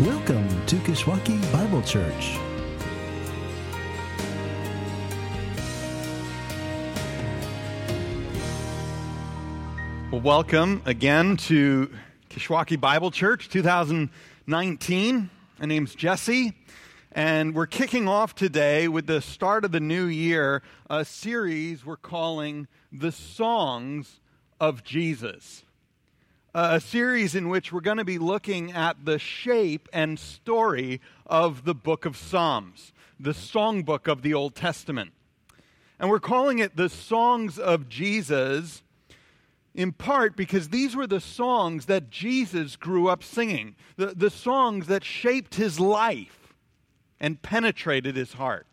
Welcome to Kishwaukee Bible Church. Well, welcome again to Kishwaukee Bible Church 2019. My name's Jesse, and we're kicking off today with the start of the new year a series we're calling The Songs of Jesus. A series in which we're going to be looking at the shape and story of the book of Psalms, the songbook of the Old Testament. And we're calling it the Songs of Jesus in part because these were the songs that Jesus grew up singing, the, the songs that shaped his life and penetrated his heart.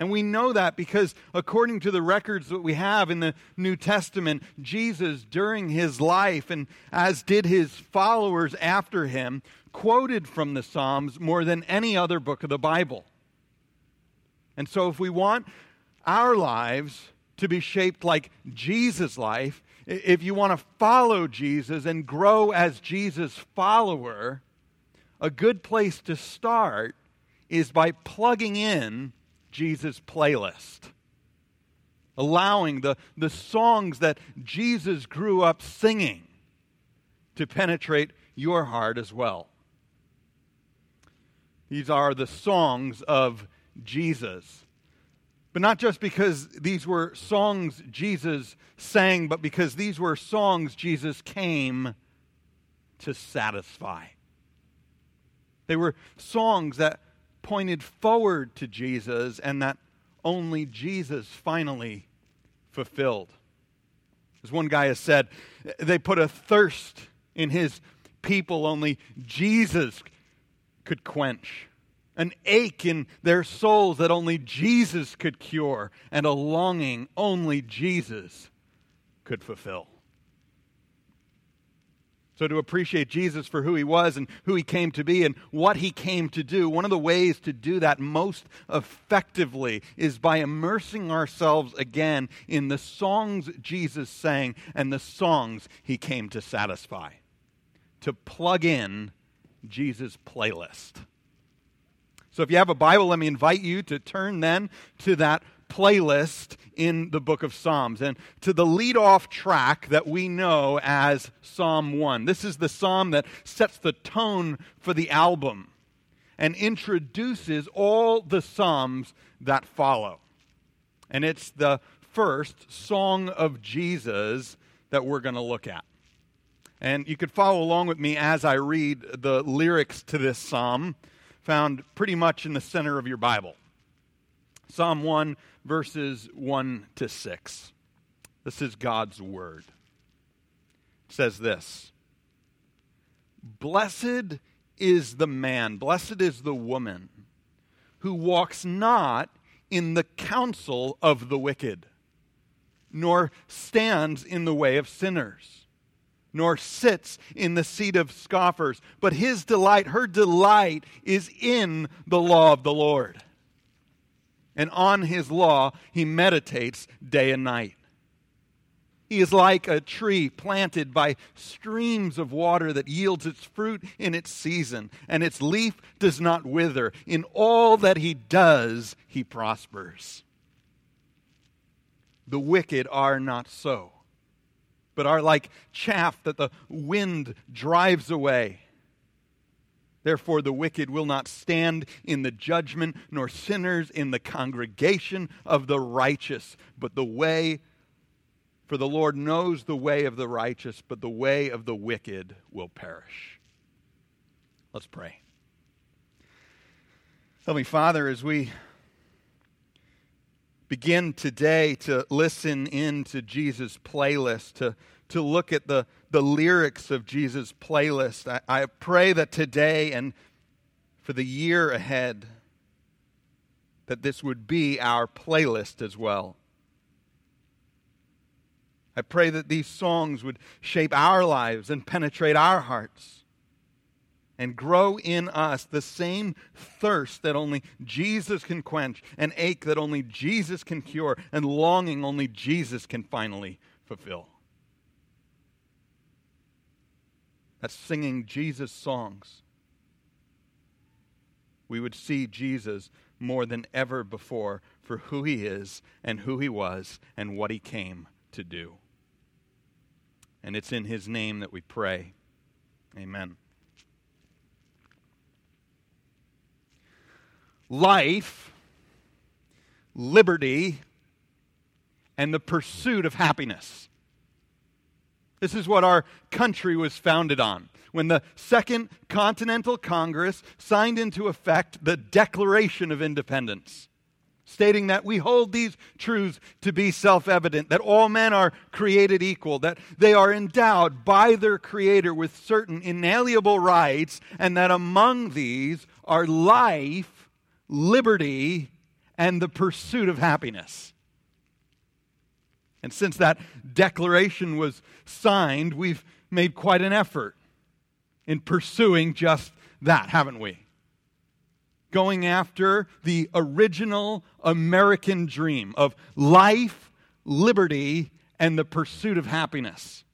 And we know that because, according to the records that we have in the New Testament, Jesus, during his life, and as did his followers after him, quoted from the Psalms more than any other book of the Bible. And so, if we want our lives to be shaped like Jesus' life, if you want to follow Jesus and grow as Jesus' follower, a good place to start is by plugging in Jesus' playlist, allowing the, the songs that Jesus grew up singing to penetrate your heart as well. These are the songs of Jesus. But not just because these were songs Jesus sang, but because these were songs Jesus came to satisfy. They were songs that pointed forward to Jesus and that only Jesus finally fulfilled. As one guy has said, they put a thirst in his people only Jesus could quench an ache in their souls that only Jesus could cure, and a longing only Jesus could fulfill. So, to appreciate Jesus for who he was and who he came to be and what he came to do, one of the ways to do that most effectively is by immersing ourselves again in the songs Jesus sang and the songs he came to satisfy. To plug in Jesus' playlist. So if you have a Bible, let me invite you to turn then to that playlist in the book of Psalms and to the lead-off track that we know as Psalm 1. This is the psalm that sets the tone for the album and introduces all the psalms that follow. And it's the first song of Jesus that we're going to look at. And you could follow along with me as I read the lyrics to this psalm found pretty much in the center of your Bible. Psalm 1, verses 1 to 6. This is God's word. It says this Blessed is the man, blessed is the woman who walks not in the counsel of the wicked, nor stands in the way of sinners nor sits in the seat of scoffers. But his delight, her delight, is in the law of the Lord. And on his law he meditates day and night. He is like a tree planted by streams of water that yields its fruit in its season, and its leaf does not wither. In all that he does, he prospers. The wicked are not so but are like chaff that the wind drives away. Therefore, the wicked will not stand in the judgment, nor sinners in the congregation of the righteous. But the way, for the Lord knows the way of the righteous, but the way of the wicked will perish. Let's pray. Heavenly Father, as we begin today to listen into Jesus' playlist, to, to look at the, the lyrics of Jesus' playlist. I, I pray that today and for the year ahead, that this would be our playlist as well. I pray that these songs would shape our lives and penetrate our hearts and grow in us the same thirst that only Jesus can quench, an ache that only Jesus can cure, and longing only Jesus can finally fulfill. That's singing Jesus songs we would see Jesus more than ever before for who he is and who he was and what he came to do. And it's in his name that we pray. Amen. Life, liberty, and the pursuit of happiness. This is what our country was founded on. When the Second Continental Congress signed into effect the Declaration of Independence, stating that we hold these truths to be self evident, that all men are created equal, that they are endowed by their Creator with certain inalienable rights, and that among these are life, liberty, and the pursuit of happiness. And since that declaration was signed, we've made quite an effort in pursuing just that, haven't we? Going after the original American dream of life, liberty, and the pursuit of happiness.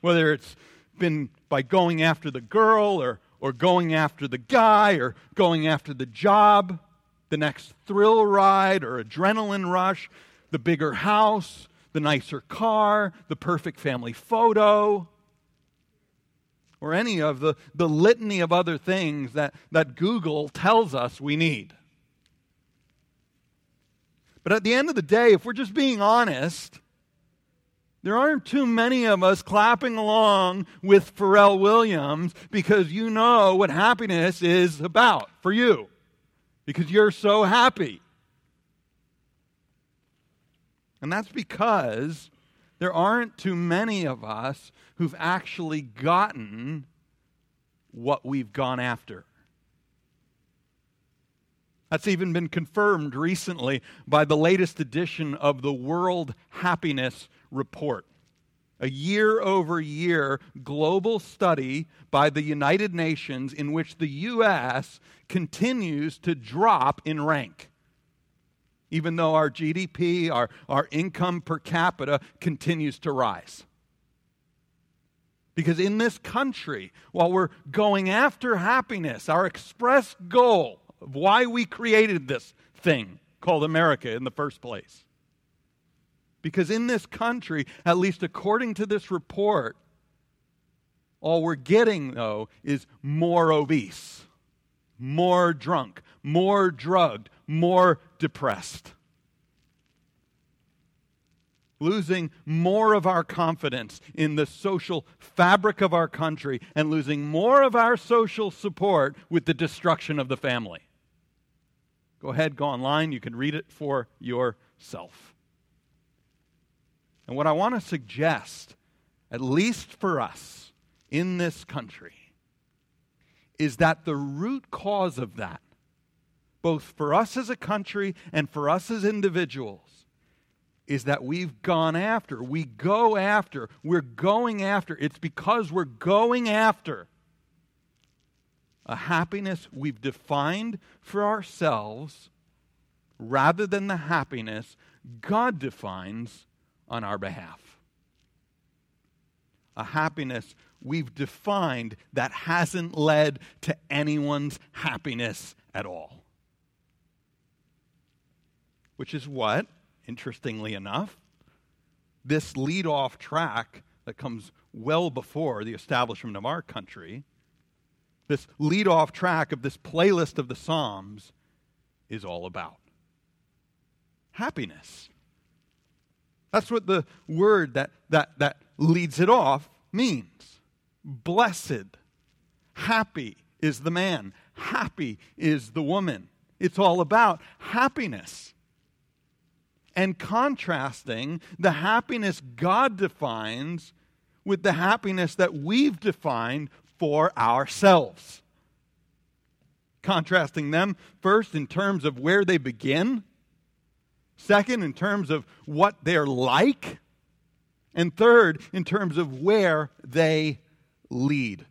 Whether it's been by going after the girl or, or going after the guy or going after the job, the next thrill ride or adrenaline rush, the bigger house, the nicer car, the perfect family photo, or any of the, the litany of other things that, that Google tells us we need. But at the end of the day, if we're just being honest, there aren't too many of us clapping along with Pharrell Williams because you know what happiness is about for you, because you're so happy. And that's because there aren't too many of us who've actually gotten what we've gone after. That's even been confirmed recently by the latest edition of the World Happiness Report, a year over year global study by the United Nations in which the U.S. continues to drop in rank even though our GDP, our, our income per capita continues to rise. Because in this country, while we're going after happiness, our express goal of why we created this thing called America in the first place, because in this country, at least according to this report, all we're getting, though, is more obese, more drunk, more drugged, more depressed. Losing more of our confidence in the social fabric of our country and losing more of our social support with the destruction of the family. Go ahead, go online. You can read it for yourself. And what I want to suggest, at least for us in this country, is that the root cause of that both for us as a country and for us as individuals, is that we've gone after. We go after. We're going after. It's because we're going after a happiness we've defined for ourselves rather than the happiness God defines on our behalf. A happiness we've defined that hasn't led to anyone's happiness at all which is what, interestingly enough, this lead off track that comes well before the establishment of our country, this lead off track of this playlist of the Psalms is all about. Happiness. That's what the word that, that, that leads it off means. Blessed. Happy is the man. Happy is the woman. It's all about happiness and contrasting the happiness God defines with the happiness that we've defined for ourselves. Contrasting them first in terms of where they begin, second, in terms of what they're like, and third, in terms of where they lead.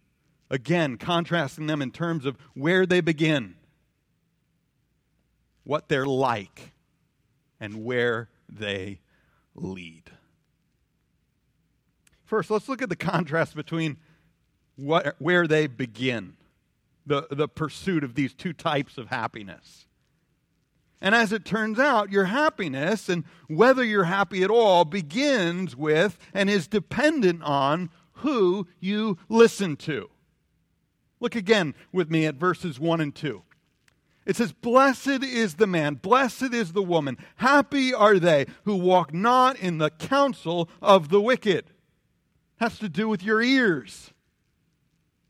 Again, contrasting them in terms of where they begin, what they're like, and where they lead. First, let's look at the contrast between what, where they begin. the, the pursuit of these two types of happiness. And as it turns out, your happiness, and whether you're happy at all, begins with and is dependent on who you listen to. Look again with me at verses 1 and 2. It says, Blessed is the man, blessed is the woman, happy are they who walk not in the counsel of the wicked. Has to do with your ears.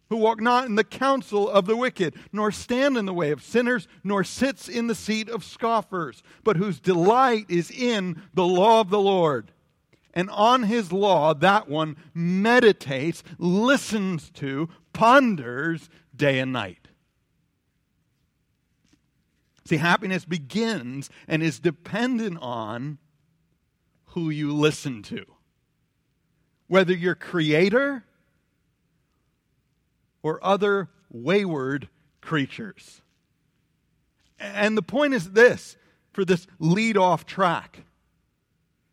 Who walk not in the counsel of the wicked, nor stand in the way of sinners, nor sits in the seat of scoffers, but whose delight is in the law of the Lord. And on his law, that one meditates, listens to, ponders day and night. See, happiness begins and is dependent on who you listen to. Whether you're creator or other wayward creatures. And the point is this for this lead off track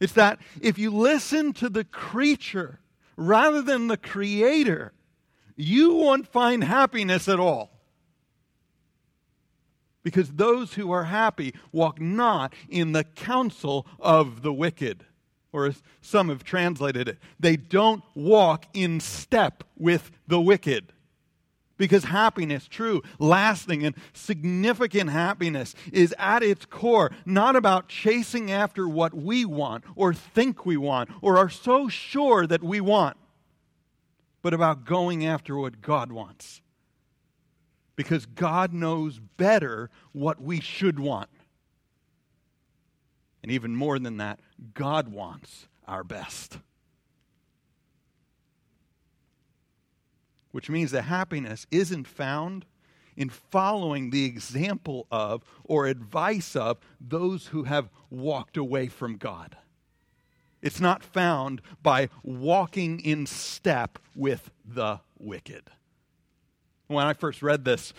it's that if you listen to the creature rather than the creator, you won't find happiness at all. Because those who are happy walk not in the counsel of the wicked. Or as some have translated it, they don't walk in step with the wicked. Because happiness, true, lasting, and significant happiness, is at its core not about chasing after what we want or think we want or are so sure that we want, but about going after what God wants because God knows better what we should want. And even more than that, God wants our best. Which means that happiness isn't found in following the example of or advice of those who have walked away from God. It's not found by walking in step with the wicked. When I first read this,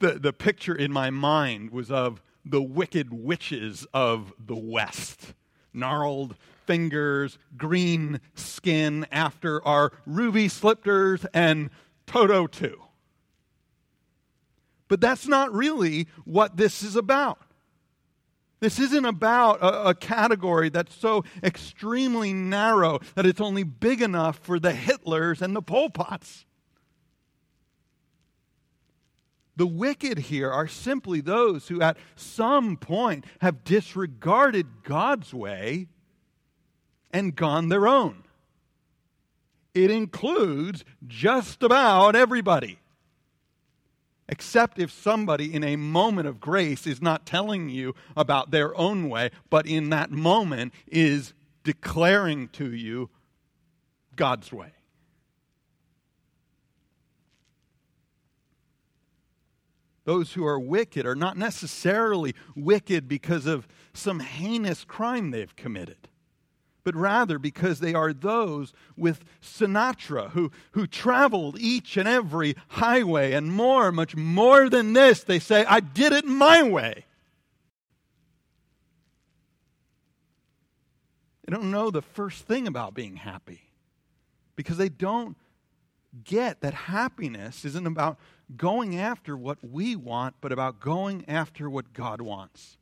the, the picture in my mind was of the wicked witches of the West. Gnarled fingers, green skin after our ruby slippers and Toto too. But that's not really what this is about. This isn't about a, a, category that's so extremely narrow that it's only big enough for the Hitlers and the Pol Pots. The wicked here are simply those who at some point have disregarded God's way and gone their own. It includes just about everybody. Except if somebody in a moment of grace is not telling you about their own way, but in that moment is declaring to you God's way. Those who are wicked are not necessarily wicked because of some heinous crime they've committed, but rather because they are those with Sinatra who, who traveled each and every highway, and more, much more than this, they say, I did it my way. They don't know the first thing about being happy because they don't get that happiness isn't about going after what we want, but about going after what God wants.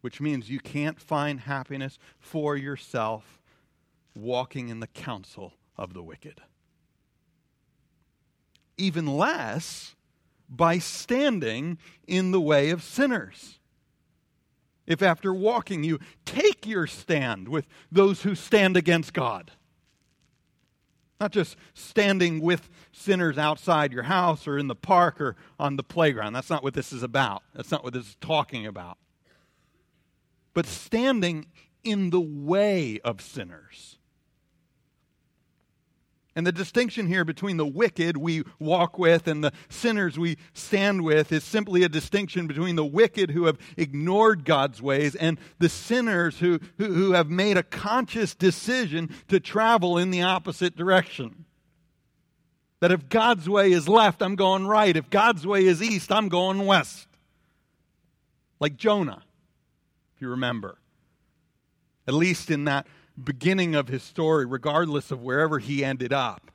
Which means you can't find happiness for yourself walking in the counsel of the wicked. Even less by standing in the way of sinners. If after walking you take your stand with those who stand against God not just standing with sinners outside your house or in the park or on the playground. That's not what this is about. That's not what this is talking about. But standing in the way of sinners. And the distinction here between the wicked we walk with and the sinners we stand with is simply a distinction between the wicked who have ignored God's ways and the sinners who, who, who have made a conscious decision to travel in the opposite direction. That if God's way is left, I'm going right. If God's way is east, I'm going west. Like Jonah, if you remember. At least in that beginning of his story, regardless of wherever he ended up.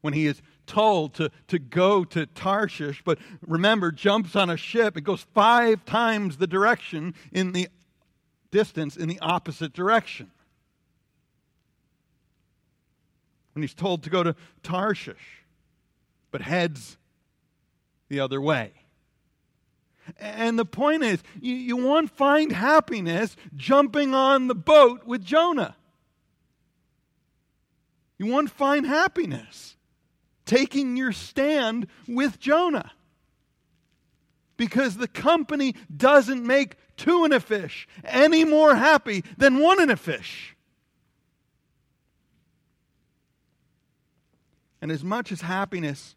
When he is told to, to go to Tarshish, but remember, jumps on a ship. It goes five times the direction in the distance in the opposite direction. When he's told to go to Tarshish, but heads the other way. And the point is, you, you won't find happiness jumping on the boat with Jonah. You won't find happiness taking your stand with Jonah. Because the company doesn't make two in a fish any more happy than one in a fish. And as much as happiness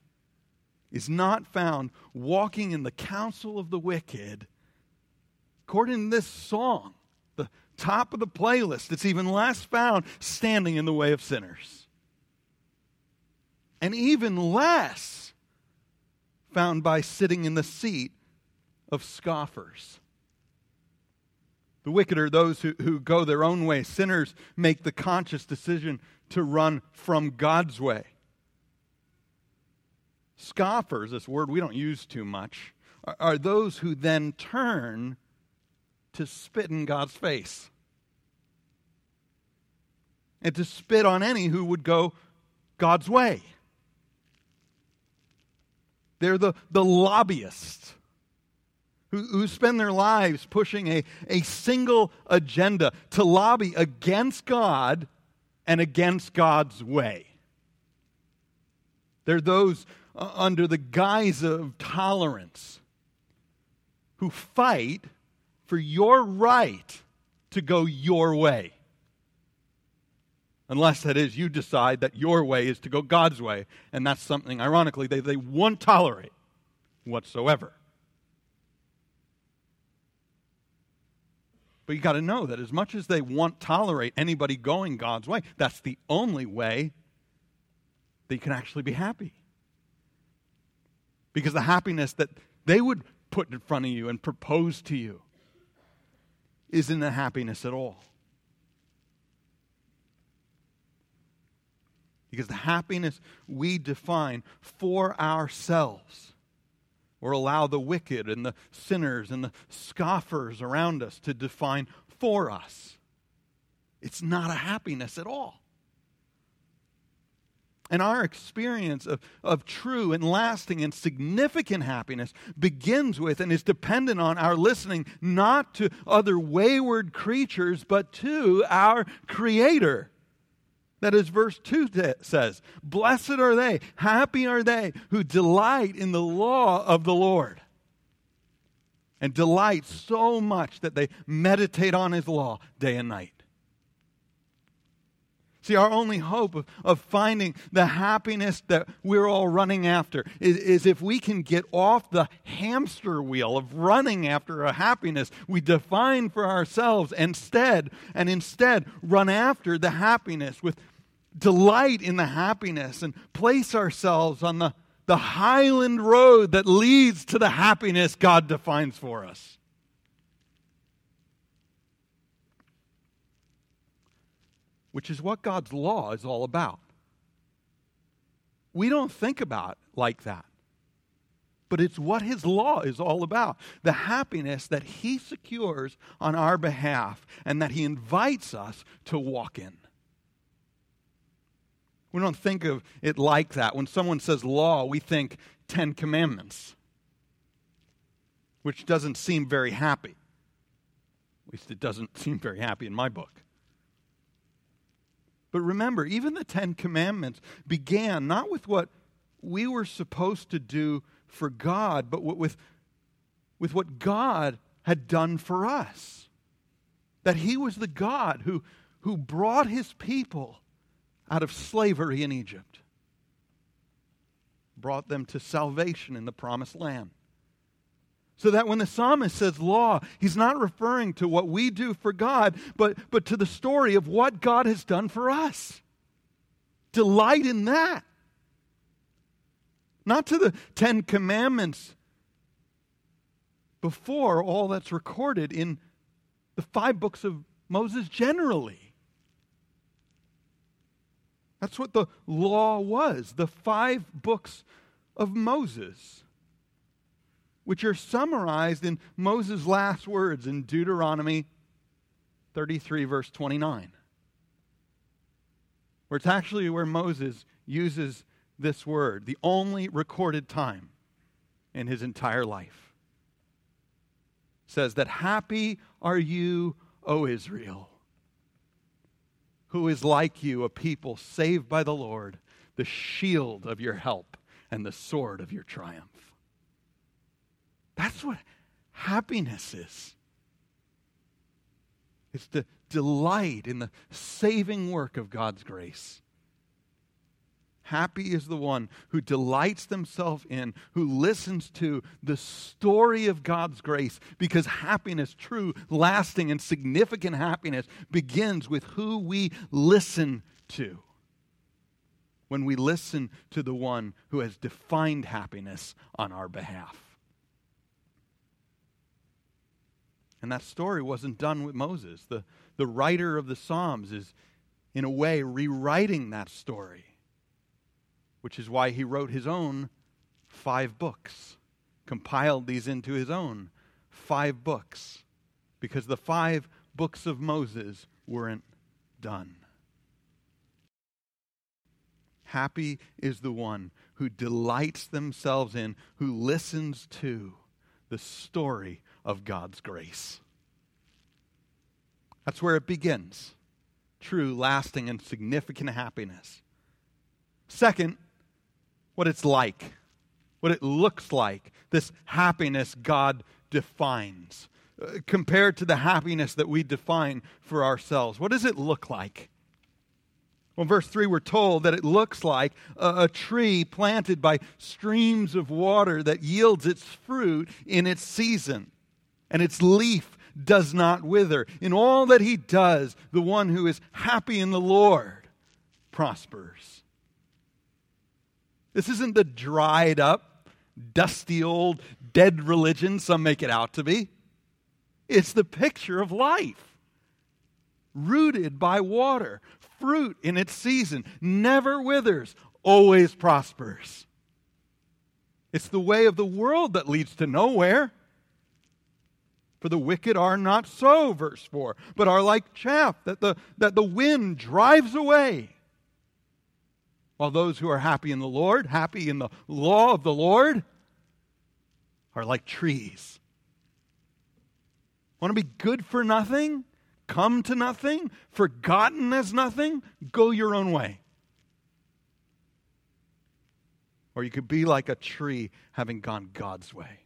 is not found walking in the counsel of the wicked, according to this song, the top of the playlist, it's even less found standing in the way of sinners. And even less found by sitting in the seat of scoffers. The wicked are those who, who go their own way. Sinners make the conscious decision to run from God's way. Scoffers, this word we don't use too much, are, are those who then turn to spit in God's face and to spit on any who would go God's way. They're the, the lobbyists who, who spend their lives pushing a, a single agenda to lobby against God and against God's way. They're those uh, under the guise of tolerance who fight for your right to go your way. Unless that is, you decide that your way is to go God's way. And that's something, ironically, they, they won't tolerate whatsoever. But you got to know that as much as they won't tolerate anybody going God's way, that's the only way that you can actually be happy. Because the happiness that they would put in front of you and propose to you isn't a happiness at all. Because the happiness we define for ourselves or allow the wicked and the sinners and the scoffers around us to define for us. It's not a happiness at all. And our experience of, of true and lasting and significant happiness begins with and is dependent on our listening not to other wayward creatures, but to our Creator. That is, verse 2 says, Blessed are they, happy are they who delight in the law of the Lord. And delight so much that they meditate on his law day and night. See, our only hope of, of finding the happiness that we're all running after is, is if we can get off the hamster wheel of running after a happiness we define for ourselves instead, and instead run after the happiness with delight in the happiness and place ourselves on the, the highland road that leads to the happiness God defines for us. Which is what God's law is all about. We don't think about like that. But it's what his law is all about the happiness that he secures on our behalf and that he invites us to walk in. We don't think of it like that. When someone says law, we think Ten Commandments, which doesn't seem very happy. At least it doesn't seem very happy in my book. But remember, even the Ten Commandments began not with what we were supposed to do for God, but with, with what God had done for us. That He was the God who, who brought His people out of slavery in Egypt, brought them to salvation in the promised land. So that when the psalmist says law, he's not referring to what we do for God, but, but to the story of what God has done for us. Delight in that. Not to the Ten Commandments before all that's recorded in the five books of Moses generally. That's what the law was the five books of Moses, which are summarized in Moses' last words in Deuteronomy 33, verse 29, where it's actually where Moses uses this word, the only recorded time in his entire life. Says that happy are you, O Israel, who is like you, a people saved by the Lord, the shield of your help and the sword of your triumph. That's what happiness is. It's the delight in the saving work of God's grace. Happy is the one who delights themselves in, who listens to the story of God's grace, because happiness, true, lasting, and significant happiness, begins with who we listen to. When we listen to the one who has defined happiness on our behalf. And that story wasn't done with Moses. The, the writer of the Psalms is, in a way, rewriting that story which is why he wrote his own five books, compiled these into his own five books, because the five books of Moses weren't done. Happy is the one who delights themselves in, who listens to the story of God's grace. That's where it begins true, lasting, and significant happiness. Second, what it's like, what it looks like, this happiness God defines, uh, compared to the happiness that we define for ourselves. What does it look like? Well, verse 3, we're told that it looks like a, a, tree planted by streams of water that yields its fruit in its season, and its leaf does not wither. In all that he does, the one who is happy in the Lord prospers. This isn't the dried up, dusty old, dead religion some make it out to be. It's the picture of life, rooted by water, fruit in its season, never withers, always prospers. It's the way of the world that leads to nowhere. For the wicked are not so, verse 4, but are like chaff that the, that the wind drives away. While those who are happy in the Lord, happy in the law of the Lord, are like trees. Want to be good for nothing? Come to nothing? Forgotten as nothing? Go your own way. Or you could be like a tree having gone God's way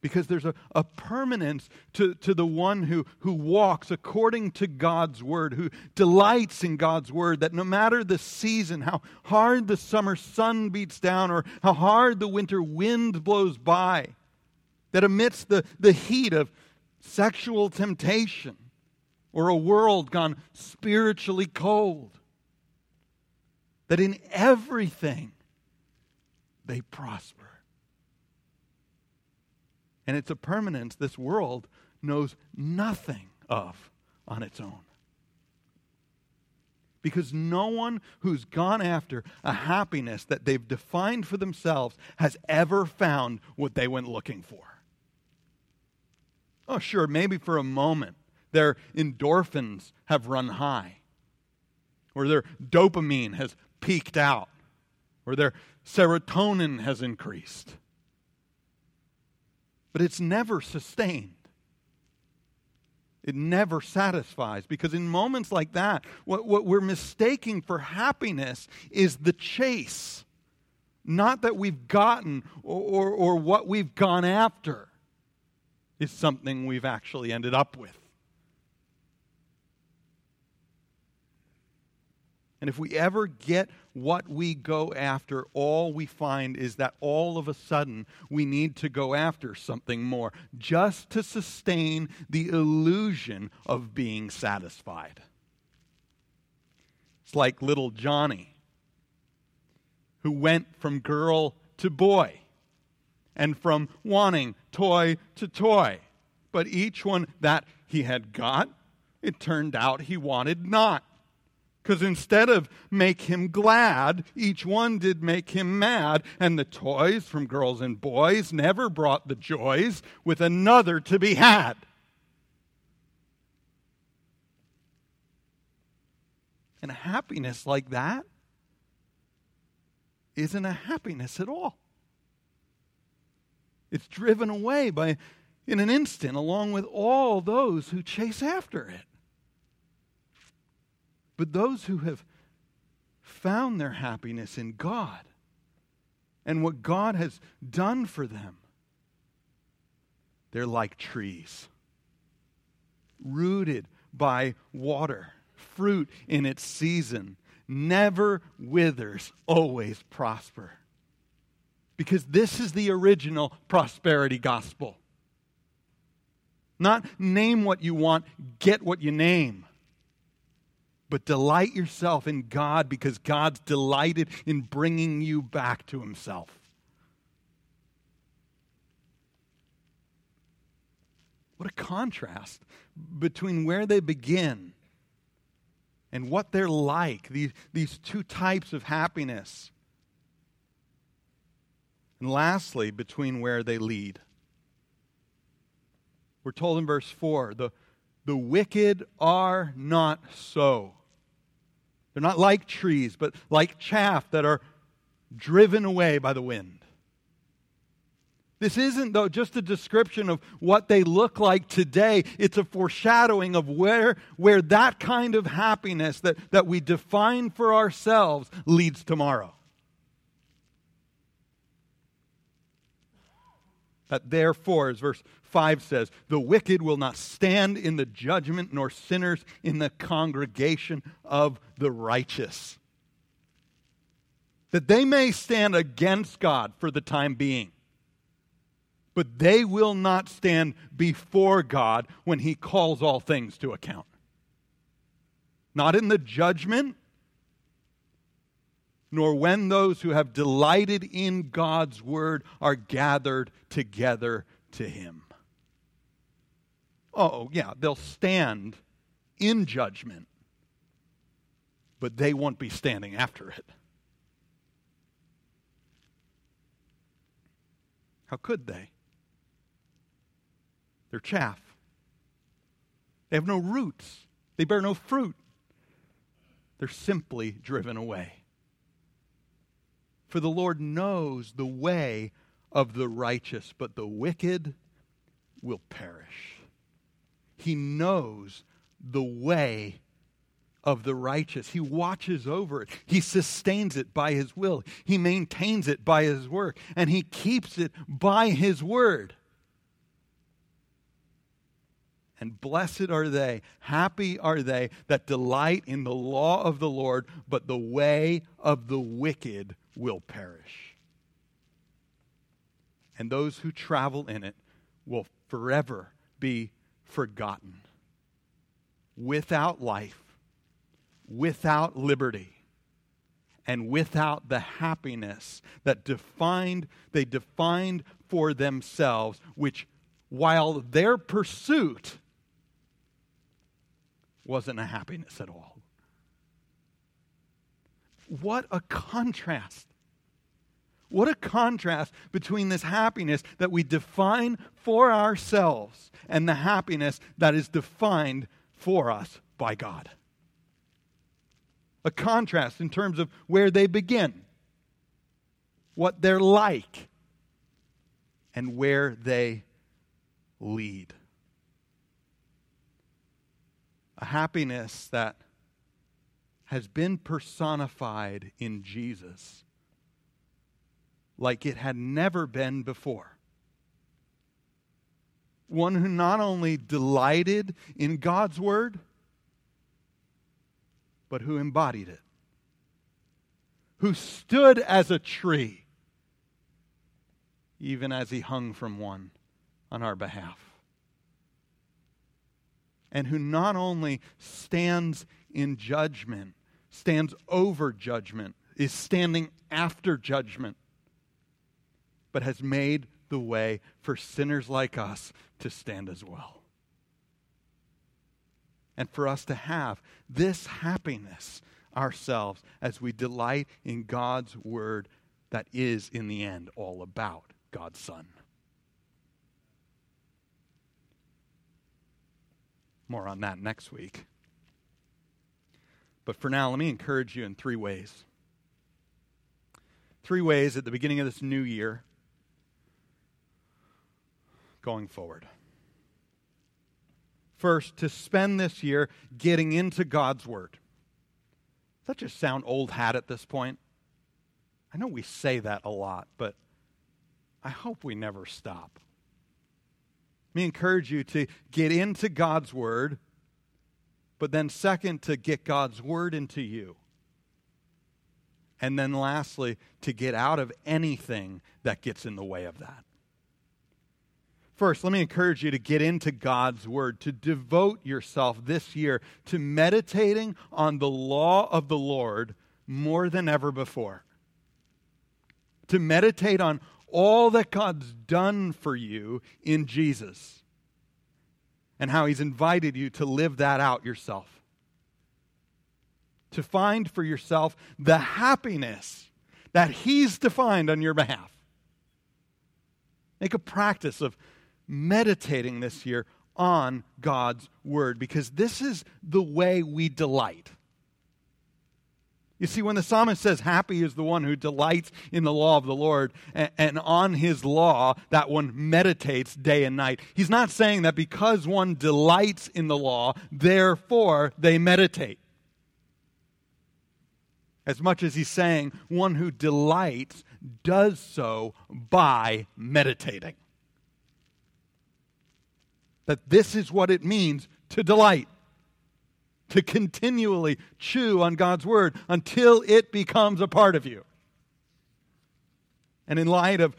because there's a, a permanence to, to the one who, who walks according to God's word, who delights in God's word, that no matter the season, how hard the summer sun beats down, or how hard the winter wind blows by, that amidst the, the heat of sexual temptation or a world gone spiritually cold, that in everything they prosper and it's a permanence this world knows nothing of on its own. Because no one who's gone after a happiness that they've defined for themselves has ever found what they went looking for. Oh, sure, maybe for a moment their endorphins have run high, or their dopamine has peaked out, or their serotonin has increased but it's never sustained. It never satisfies because in moments like that, what, what we're mistaking for happiness is the chase, not that we've gotten or, or, or what we've gone after is something we've actually ended up with. And if we ever get what we go after, all we find is that all of a sudden we need to go after something more just to sustain the illusion of being satisfied. It's like little Johnny, who went from girl to boy and from wanting toy to toy. But each one that he had got, it turned out he wanted not Because instead of make him glad, each one did make him mad, and the toys from girls and boys never brought the joys with another to be had. And happiness like that isn't a happiness at all. It's driven away by in an instant along with all those who chase after it. But those who have found their happiness in God and what God has done for them, they're like trees, rooted by water, fruit in its season, never withers, always prosper. Because this is the original prosperity gospel. Not name what you want, get what you name. But delight yourself in God because God's delighted in bringing you back to Himself. What a contrast between where they begin and what they're like, these, these two types of happiness. And lastly, between where they lead. We're told in verse 4 the, the wicked are not so. They're not like trees, but like chaff that are driven away by the wind. This isn't, though, just a description of what they look like today. It's a foreshadowing of where, where that kind of happiness that, that we define for ourselves leads tomorrow. That therefore, as verse 5 says, the wicked will not stand in the judgment, nor sinners in the congregation of the righteous. That they may stand against God for the time being, but they will not stand before God when He calls all things to account. Not in the judgment, nor when those who have delighted in God's word are gathered together to him. Oh, yeah, they'll stand in judgment, but they won't be standing after it. How could they? They're chaff. They have no roots. They bear no fruit. They're simply driven away. For the Lord knows the way of the righteous, but the wicked will perish. He knows the way of the righteous. He watches over it. He sustains it by his will. He maintains it by his work. And he keeps it by his word. And blessed are they, happy are they that delight in the law of the Lord, but the way of the wicked will perish. And those who travel in it will forever be forgotten. Without life, without liberty, and without the happiness that defined they defined for themselves, which while their pursuit wasn't a happiness at all. What a contrast. What a contrast between this happiness that we define for ourselves and the happiness that is defined for us by God. A contrast in terms of where they begin, what they're like, and where they lead. A happiness that has been personified in Jesus like it had never been before. One who not only delighted in God's word, but who embodied it, who stood as a tree, even as he hung from one on our behalf, and who not only stands in judgment, stands over judgment, is standing after judgment, but has made the way for sinners like us to stand as well. And for us to have this happiness ourselves as we delight in God's word that is, in the end, all about God's Son. More on that next week. But for now, let me encourage you in three ways. Three ways at the beginning of this new year going forward. First, to spend this year getting into God's Word. Does that just sound old hat at this point? I know we say that a lot, but I hope we never stop. Let me encourage you to get into God's Word, but then, second, to get God's Word into you. And then, lastly, to get out of anything that gets in the way of that. First, let me encourage you to get into God's Word, to devote yourself this year to meditating on the law of the Lord more than ever before. To meditate on all that God's done for you in Jesus and how He's invited you to live that out yourself. To find for yourself the happiness that He's defined on your behalf. Make a practice of meditating this year on God's Word because this is the way we delight. You see, when the psalmist says, Happy is the one who delights in the law of the Lord, and, and, on his law, that one meditates day and night, he's not saying that because one delights in the law, therefore they meditate. As much as he's saying, one who delights does so by meditating that this is what it means to delight, to continually chew on God's word until it becomes a part of you. And in light of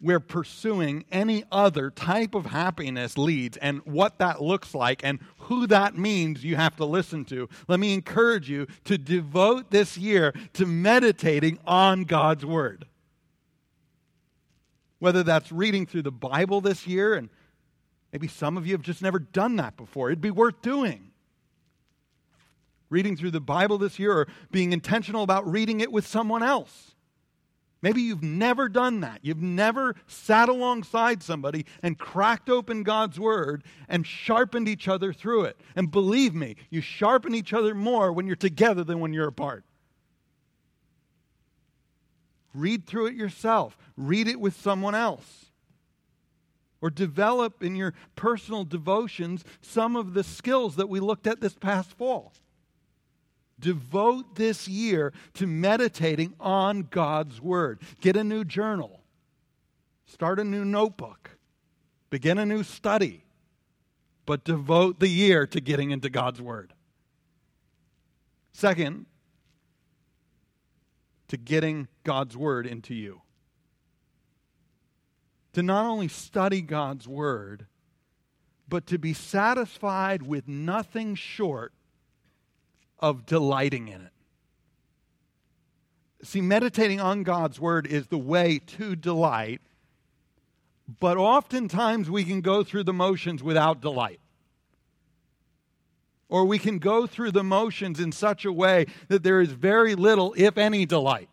where pursuing any other type of happiness leads and what that looks like and who that means you have to listen to, let me encourage you to devote this year to meditating on God's Word. Whether that's reading through the Bible this year and Maybe some of you have just never done that before. It'd be worth doing. Reading through the Bible this year or being intentional about reading it with someone else. Maybe you've never done that. You've never sat alongside somebody and cracked open God's Word and sharpened each other through it. And believe me, you sharpen each other more when you're together than when you're apart. Read through it yourself, read it with someone else or develop in your personal devotions some of the skills that we looked at this past fall. Devote this year to meditating on God's Word. Get a new journal, start a new notebook, begin a new study, but devote the year to getting into God's Word. Second, to getting God's Word into you to not only study God's Word, but to be satisfied with nothing short of delighting in it. See, meditating on God's Word is the way to delight, but oftentimes we can go through the motions without delight. Or we can go through the motions in such a way that there is very little, if any, delight.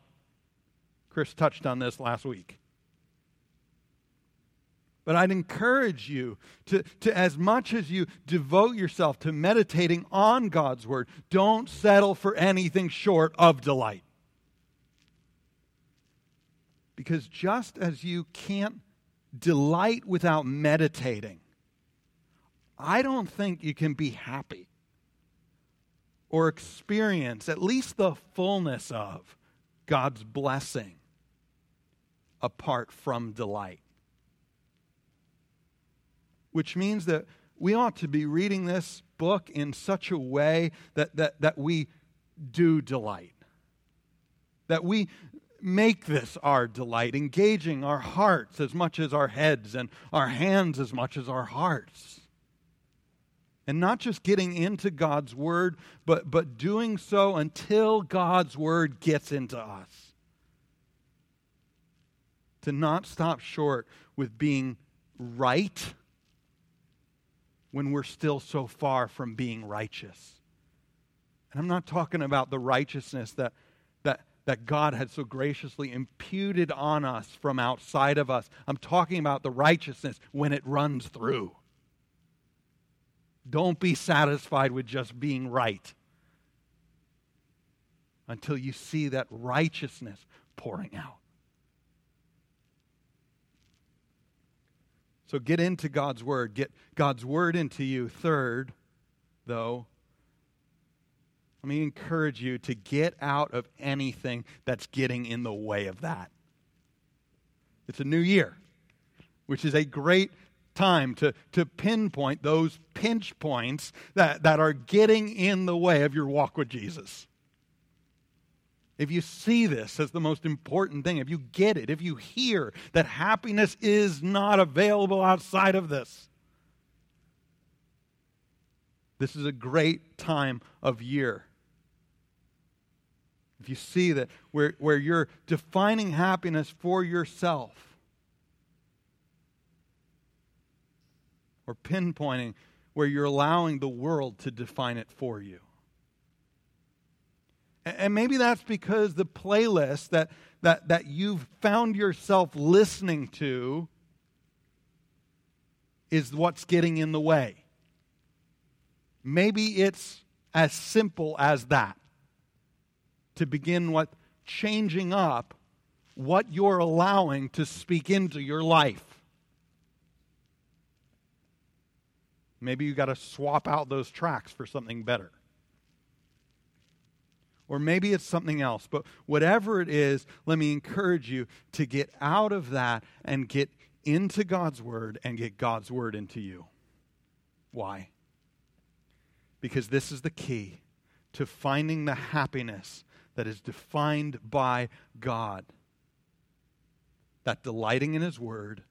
Chris touched on this last week. But I'd encourage you to, to, as much as you devote yourself to meditating on God's Word, don't settle for anything short of delight. Because just as you can't delight without meditating, I don't think you can be happy or experience at least the fullness of God's blessing apart from delight which means that we ought to be reading this book in such a way that, that, that we do delight. That we make this our delight, engaging our hearts as much as our heads and our hands as much as our hearts. And not just getting into God's Word, but, but doing so until God's Word gets into us. To not stop short with being right when we're still so far from being righteous. And I'm not talking about the righteousness that, that, that God had so graciously imputed on us from outside of us. I'm talking about the righteousness when it runs through. Don't be satisfied with just being right until you see that righteousness pouring out. So get into God's Word. Get God's Word into you. Third, though, let me encourage you to get out of anything that's getting in the way of that. It's a new year, which is a great time to, to pinpoint those pinch points that, that are getting in the way of your walk with Jesus. If you see this as the most important thing, if you get it, if you hear that happiness is not available outside of this, this is a great time of year if you see that where, where you're defining happiness for yourself or pinpointing where you're allowing the world to define it for you. And maybe that's because the playlist that, that, that you've found yourself listening to is what's getting in the way. Maybe it's as simple as that to begin what changing up what you're allowing to speak into your life. Maybe you got to swap out those tracks for something better. Or maybe it's something else. But whatever it is, let me encourage you to get out of that and get into God's Word and get God's Word into you. Why? Because this is the key to finding the happiness that is defined by God. That delighting in His Word,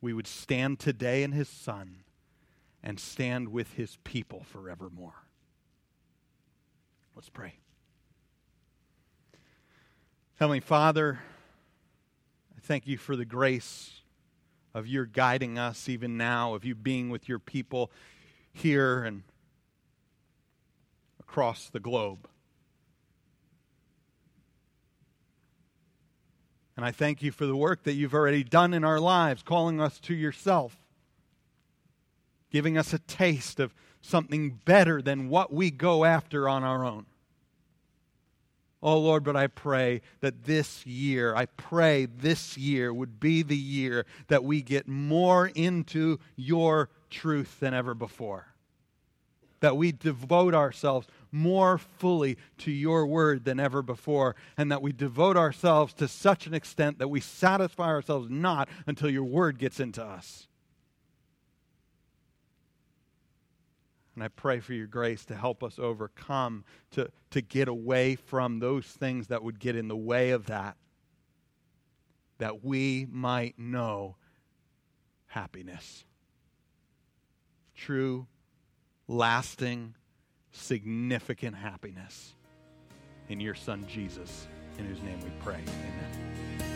we would stand today in His Son and stand with His people forevermore. Let's pray. Heavenly Father, I thank you for the grace of your guiding us even now, of you being with your people here and across the globe. And I thank you for the work that you've already done in our lives, calling us to yourself, giving us a taste of something better than what we go after on our own. Oh Lord, but I pray that this year, I pray this year would be the year that we get more into your truth than ever before. That we devote ourselves more fully to your word than ever before, and that we devote ourselves to such an extent that we satisfy ourselves not until your word gets into us. And I pray for your grace to help us overcome, to, to get away from those things that would get in the way of that, that we might know happiness. True, lasting, significant happiness in your Son Jesus, in whose name we pray. Amen.